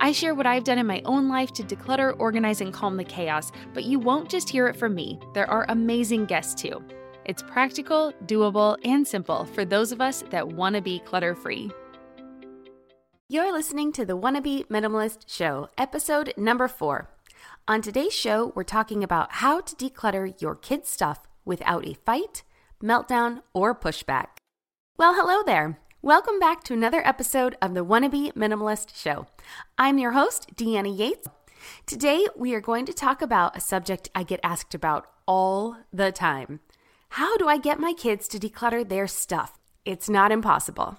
I share what I've done in my own life to declutter, organize, and calm the chaos, but you won't just hear it from me. There are amazing guests too. It's practical, doable, and simple for those of us that want to be clutter free. You're listening to the Wannabe Minimalist Show, episode number four. On today's show, we're talking about how to declutter your kids' stuff without a fight, meltdown, or pushback. Well, hello there. Welcome back to another episode of the Wannabe Minimalist Show. I'm your host, Deanna Yates. Today, we are going to talk about a subject I get asked about all the time. How do I get my kids to declutter their stuff? It's not impossible.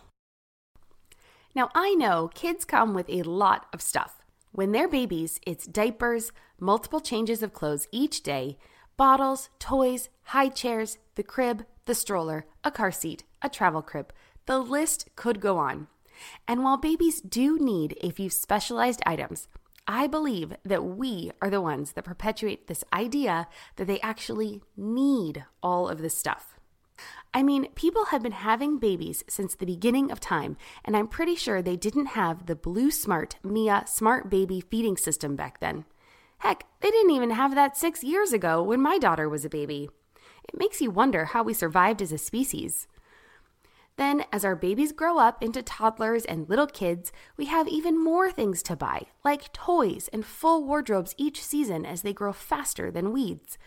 Now, I know kids come with a lot of stuff. When they're babies, it's diapers, multiple changes of clothes each day, bottles, toys, high chairs, the crib, the stroller, a car seat, a travel crib the list could go on. And while babies do need a few specialized items, I believe that we are the ones that perpetuate this idea that they actually need all of this stuff. I mean, people have been having babies since the beginning of time, and I'm pretty sure they didn't have the Blue Smart Mia Smart Baby feeding system back then. Heck, they didn't even have that six years ago when my daughter was a baby. It makes you wonder how we survived as a species. Then, as our babies grow up into toddlers and little kids, we have even more things to buy, like toys and full wardrobes each season as they grow faster than weeds.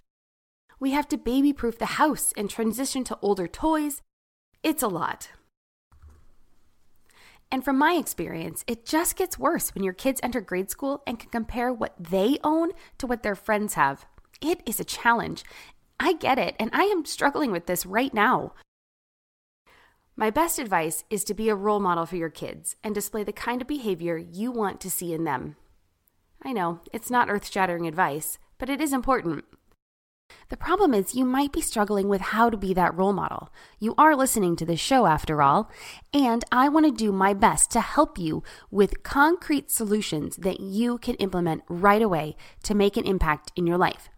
We have to baby proof the house and transition to older toys. It's a lot. And from my experience, it just gets worse when your kids enter grade school and can compare what they own to what their friends have. It is a challenge. I get it, and I am struggling with this right now. My best advice is to be a role model for your kids and display the kind of behavior you want to see in them. I know, it's not earth shattering advice, but it is important. The problem is, you might be struggling with how to be that role model. You are listening to this show, after all, and I want to do my best to help you with concrete solutions that you can implement right away to make an impact in your life.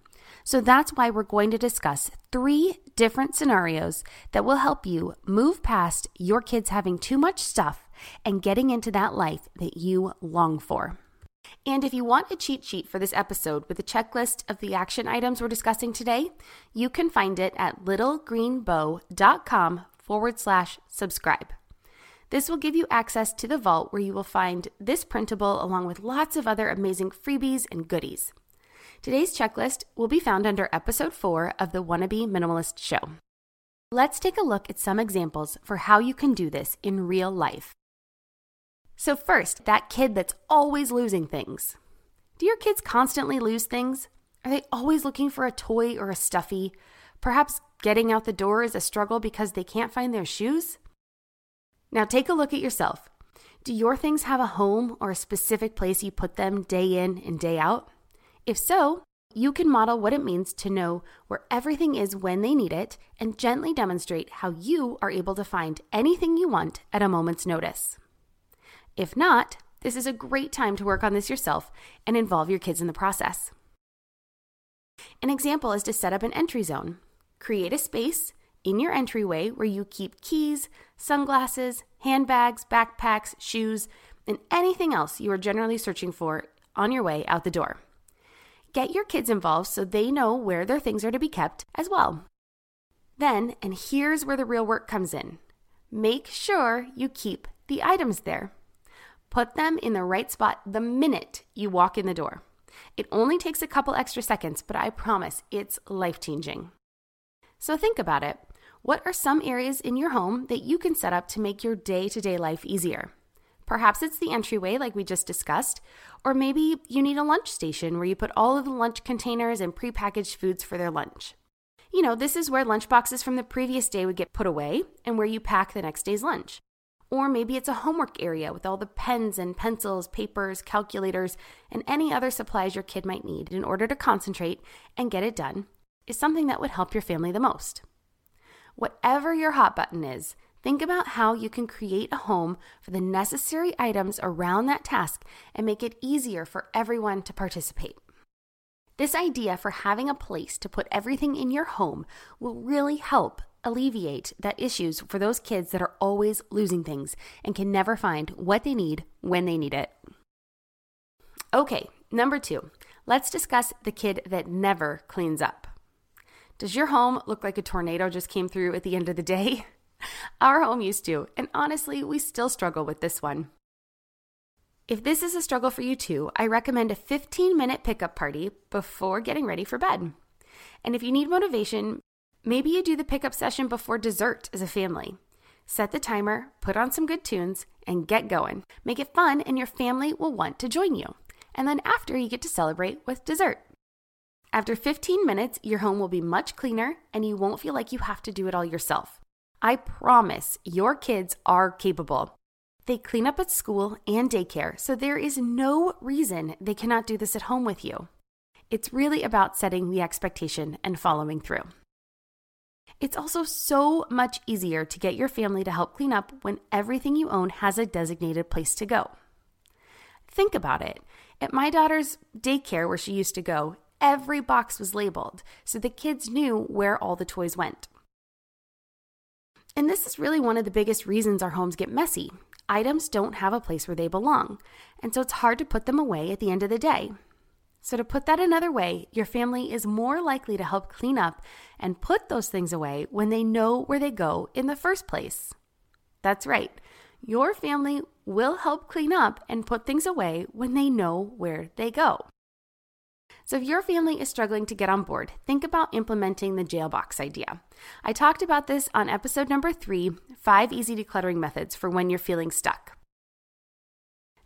So that's why we're going to discuss three different scenarios that will help you move past your kids having too much stuff and getting into that life that you long for. And if you want a cheat sheet for this episode with a checklist of the action items we're discussing today, you can find it at littlegreenbow.com forward slash subscribe. This will give you access to the vault where you will find this printable along with lots of other amazing freebies and goodies. Today's checklist will be found under episode 4 of the Wannabe Minimalist Show. Let's take a look at some examples for how you can do this in real life. So, first, that kid that's always losing things. Do your kids constantly lose things? Are they always looking for a toy or a stuffy? Perhaps getting out the door is a struggle because they can't find their shoes? Now, take a look at yourself. Do your things have a home or a specific place you put them day in and day out? If so, you can model what it means to know where everything is when they need it and gently demonstrate how you are able to find anything you want at a moment's notice. If not, this is a great time to work on this yourself and involve your kids in the process. An example is to set up an entry zone. Create a space in your entryway where you keep keys, sunglasses, handbags, backpacks, shoes, and anything else you are generally searching for on your way out the door. Get your kids involved so they know where their things are to be kept as well. Then, and here's where the real work comes in make sure you keep the items there. Put them in the right spot the minute you walk in the door. It only takes a couple extra seconds, but I promise it's life changing. So think about it. What are some areas in your home that you can set up to make your day to day life easier? Perhaps it's the entryway, like we just discussed, or maybe you need a lunch station where you put all of the lunch containers and prepackaged foods for their lunch. You know, this is where lunch boxes from the previous day would get put away and where you pack the next day's lunch. Or maybe it's a homework area with all the pens and pencils, papers, calculators, and any other supplies your kid might need in order to concentrate and get it done. is something that would help your family the most. Whatever your hot button is, think about how you can create a home for the necessary items around that task and make it easier for everyone to participate. This idea for having a place to put everything in your home will really help alleviate that issues for those kids that are always losing things and can never find what they need when they need it. Okay, number two, let's discuss the kid that never cleans up. Does your home look like a tornado just came through at the end of the day? Our home used to, and honestly, we still struggle with this one. If this is a struggle for you too, I recommend a 15 minute pickup party before getting ready for bed. And if you need motivation, maybe you do the pickup session before dessert as a family. Set the timer, put on some good tunes, and get going. Make it fun, and your family will want to join you. And then after, you get to celebrate with dessert. After 15 minutes, your home will be much cleaner and you won't feel like you have to do it all yourself. I promise your kids are capable. They clean up at school and daycare, so there is no reason they cannot do this at home with you. It's really about setting the expectation and following through. It's also so much easier to get your family to help clean up when everything you own has a designated place to go. Think about it. At my daughter's daycare, where she used to go, every box was labeled, so the kids knew where all the toys went. And this is really one of the biggest reasons our homes get messy items don't have a place where they belong, and so it's hard to put them away at the end of the day. So, to put that another way, your family is more likely to help clean up and put those things away when they know where they go in the first place. That's right, your family will help clean up and put things away when they know where they go. So, if your family is struggling to get on board, think about implementing the jailbox idea. I talked about this on episode number three five easy decluttering methods for when you're feeling stuck.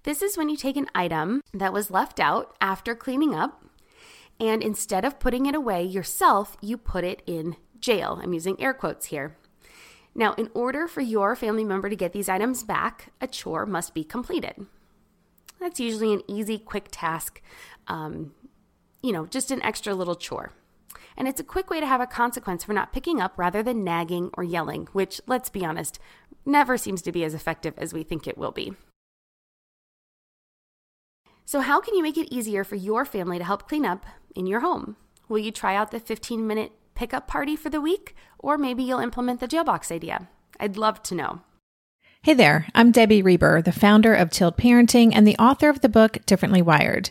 This is when you take an item that was left out after cleaning up, and instead of putting it away yourself, you put it in jail. I'm using air quotes here. Now, in order for your family member to get these items back, a chore must be completed. That's usually an easy, quick task um, you know, just an extra little chore. And it's a quick way to have a consequence for not picking up rather than nagging or yelling, which, let's be honest, never seems to be as effective as we think it will be. So, how can you make it easier for your family to help clean up in your home? Will you try out the 15 minute pickup party for the week? Or maybe you'll implement the jailbox idea. I'd love to know. Hey there, I'm Debbie Reber, the founder of Tilt Parenting and the author of the book Differently Wired.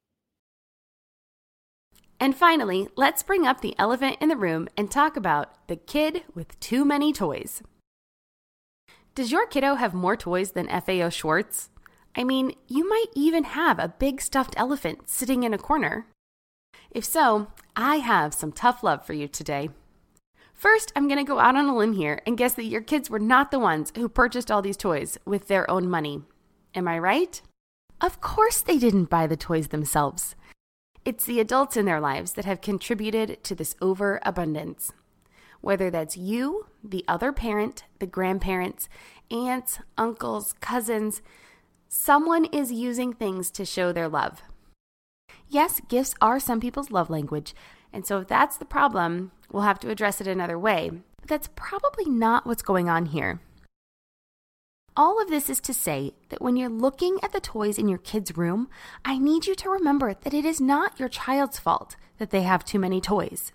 And finally, let's bring up the elephant in the room and talk about the kid with too many toys. Does your kiddo have more toys than FAO Schwarz? I mean, you might even have a big stuffed elephant sitting in a corner. If so, I have some tough love for you today. First, I'm going to go out on a limb here and guess that your kids were not the ones who purchased all these toys with their own money. Am I right? Of course, they didn't buy the toys themselves. It's the adults in their lives that have contributed to this overabundance. Whether that's you, the other parent, the grandparents, aunts, uncles, cousins, someone is using things to show their love. Yes, gifts are some people's love language, and so if that's the problem, we'll have to address it another way. But that's probably not what's going on here. All of this is to say that when you're looking at the toys in your kid's room, I need you to remember that it is not your child's fault that they have too many toys.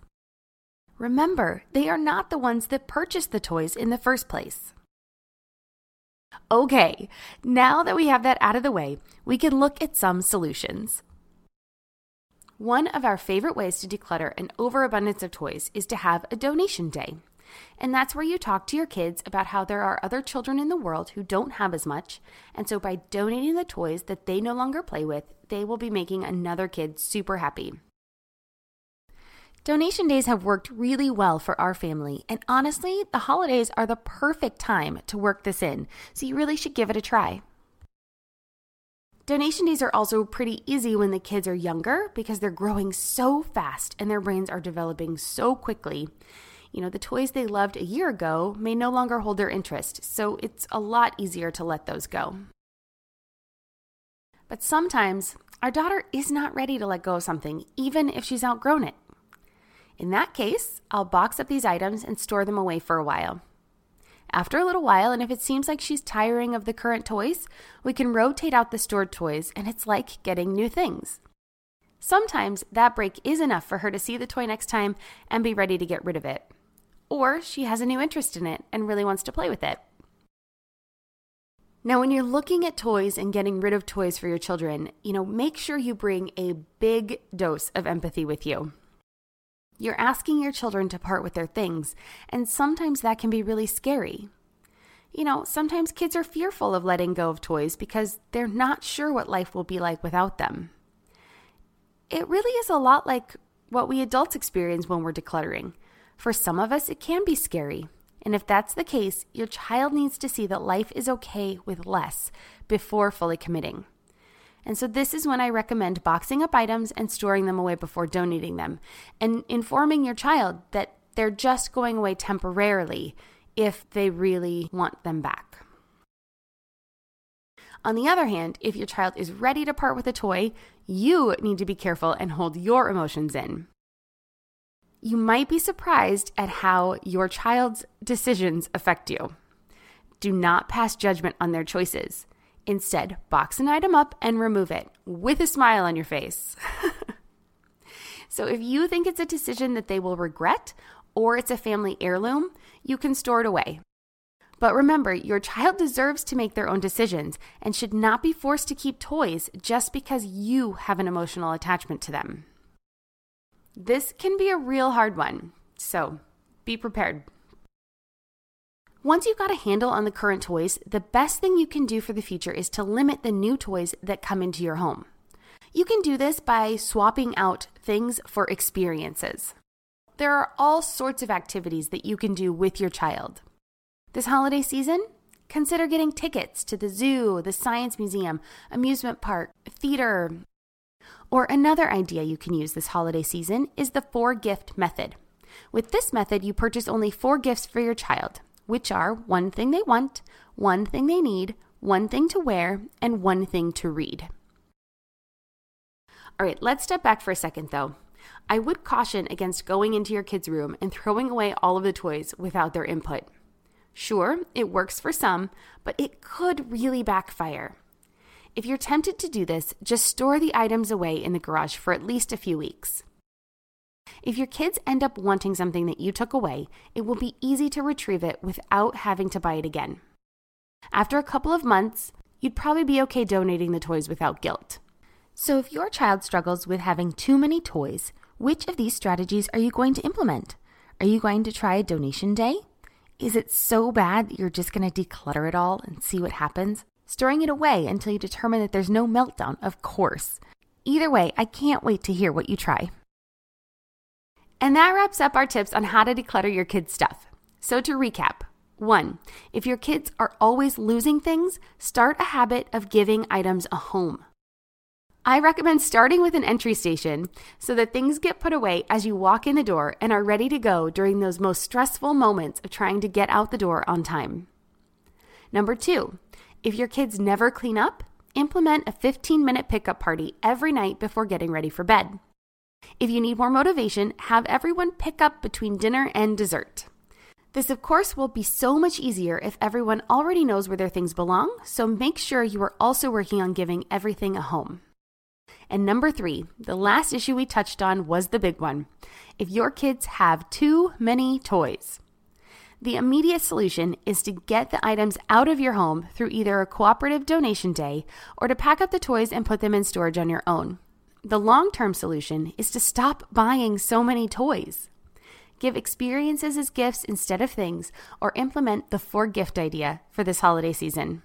Remember, they are not the ones that purchased the toys in the first place. Okay, now that we have that out of the way, we can look at some solutions. One of our favorite ways to declutter an overabundance of toys is to have a donation day. And that's where you talk to your kids about how there are other children in the world who don't have as much. And so by donating the toys that they no longer play with, they will be making another kid super happy. Donation days have worked really well for our family, and honestly, the holidays are the perfect time to work this in, so you really should give it a try. Donation days are also pretty easy when the kids are younger because they're growing so fast and their brains are developing so quickly you know, the toys they loved a year ago may no longer hold their interest, so it's a lot easier to let those go. But sometimes our daughter is not ready to let go of something, even if she's outgrown it. In that case, I'll box up these items and store them away for a while. After a little while, and if it seems like she's tiring of the current toys, we can rotate out the stored toys, and it's like getting new things. Sometimes that break is enough for her to see the toy next time and be ready to get rid of it or she has a new interest in it and really wants to play with it. Now, when you're looking at toys and getting rid of toys for your children, you know, make sure you bring a big dose of empathy with you. You're asking your children to part with their things, and sometimes that can be really scary. You know, sometimes kids are fearful of letting go of toys because they're not sure what life will be like without them. It really is a lot like what we adults experience when we're decluttering. For some of us, it can be scary. And if that's the case, your child needs to see that life is okay with less before fully committing. And so, this is when I recommend boxing up items and storing them away before donating them, and informing your child that they're just going away temporarily if they really want them back. On the other hand, if your child is ready to part with a toy, you need to be careful and hold your emotions in you might be surprised at how your child's decisions affect you. Do not pass judgment on their choices. Instead, box an item up and remove it with a smile on your face. so, if you think it's a decision that they will regret or it's a family heirloom, you can store it away. But remember, your child deserves to make their own decisions and should not be forced to keep toys just because you have an emotional attachment to them. This can be a real hard one, so be prepared. Once you've got a handle on the current toys, the best thing you can do for the future is to limit the new toys that come into your home. You can do this by swapping out things for experiences. There are all sorts of activities that you can do with your child. This holiday season, consider getting tickets to the zoo, the science museum, amusement park, theater, or another idea you can use this holiday season is the four gift method. With this method, you purchase only four gifts for your child, which are one thing they want, one thing they need, one thing to wear, and one thing to read. All right, let's step back for a second though. I would caution against going into your kid's room and throwing away all of the toys without their input. Sure, it works for some, but it could really backfire. If you're tempted to do this, just store the items away in the garage for at least a few weeks. If your kids end up wanting something that you took away, it will be easy to retrieve it without having to buy it again. After a couple of months, you'd probably be okay donating the toys without guilt. So, if your child struggles with having too many toys, which of these strategies are you going to implement? Are you going to try a donation day? Is it so bad that you're just going to declutter it all and see what happens? Storing it away until you determine that there's no meltdown, of course. Either way, I can't wait to hear what you try. And that wraps up our tips on how to declutter your kids' stuff. So, to recap one, if your kids are always losing things, start a habit of giving items a home. I recommend starting with an entry station so that things get put away as you walk in the door and are ready to go during those most stressful moments of trying to get out the door on time. Number two, if your kids never clean up, implement a 15 minute pickup party every night before getting ready for bed. If you need more motivation, have everyone pick up between dinner and dessert. This, of course, will be so much easier if everyone already knows where their things belong, so make sure you are also working on giving everything a home. And number three, the last issue we touched on was the big one. If your kids have too many toys, the immediate solution is to get the items out of your home through either a cooperative donation day or to pack up the toys and put them in storage on your own. The long term solution is to stop buying so many toys. Give experiences as gifts instead of things, or implement the four gift idea for this holiday season.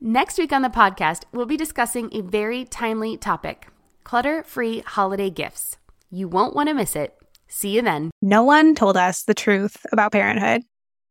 Next week on the podcast, we'll be discussing a very timely topic clutter free holiday gifts. You won't want to miss it. See you then. No one told us the truth about parenthood.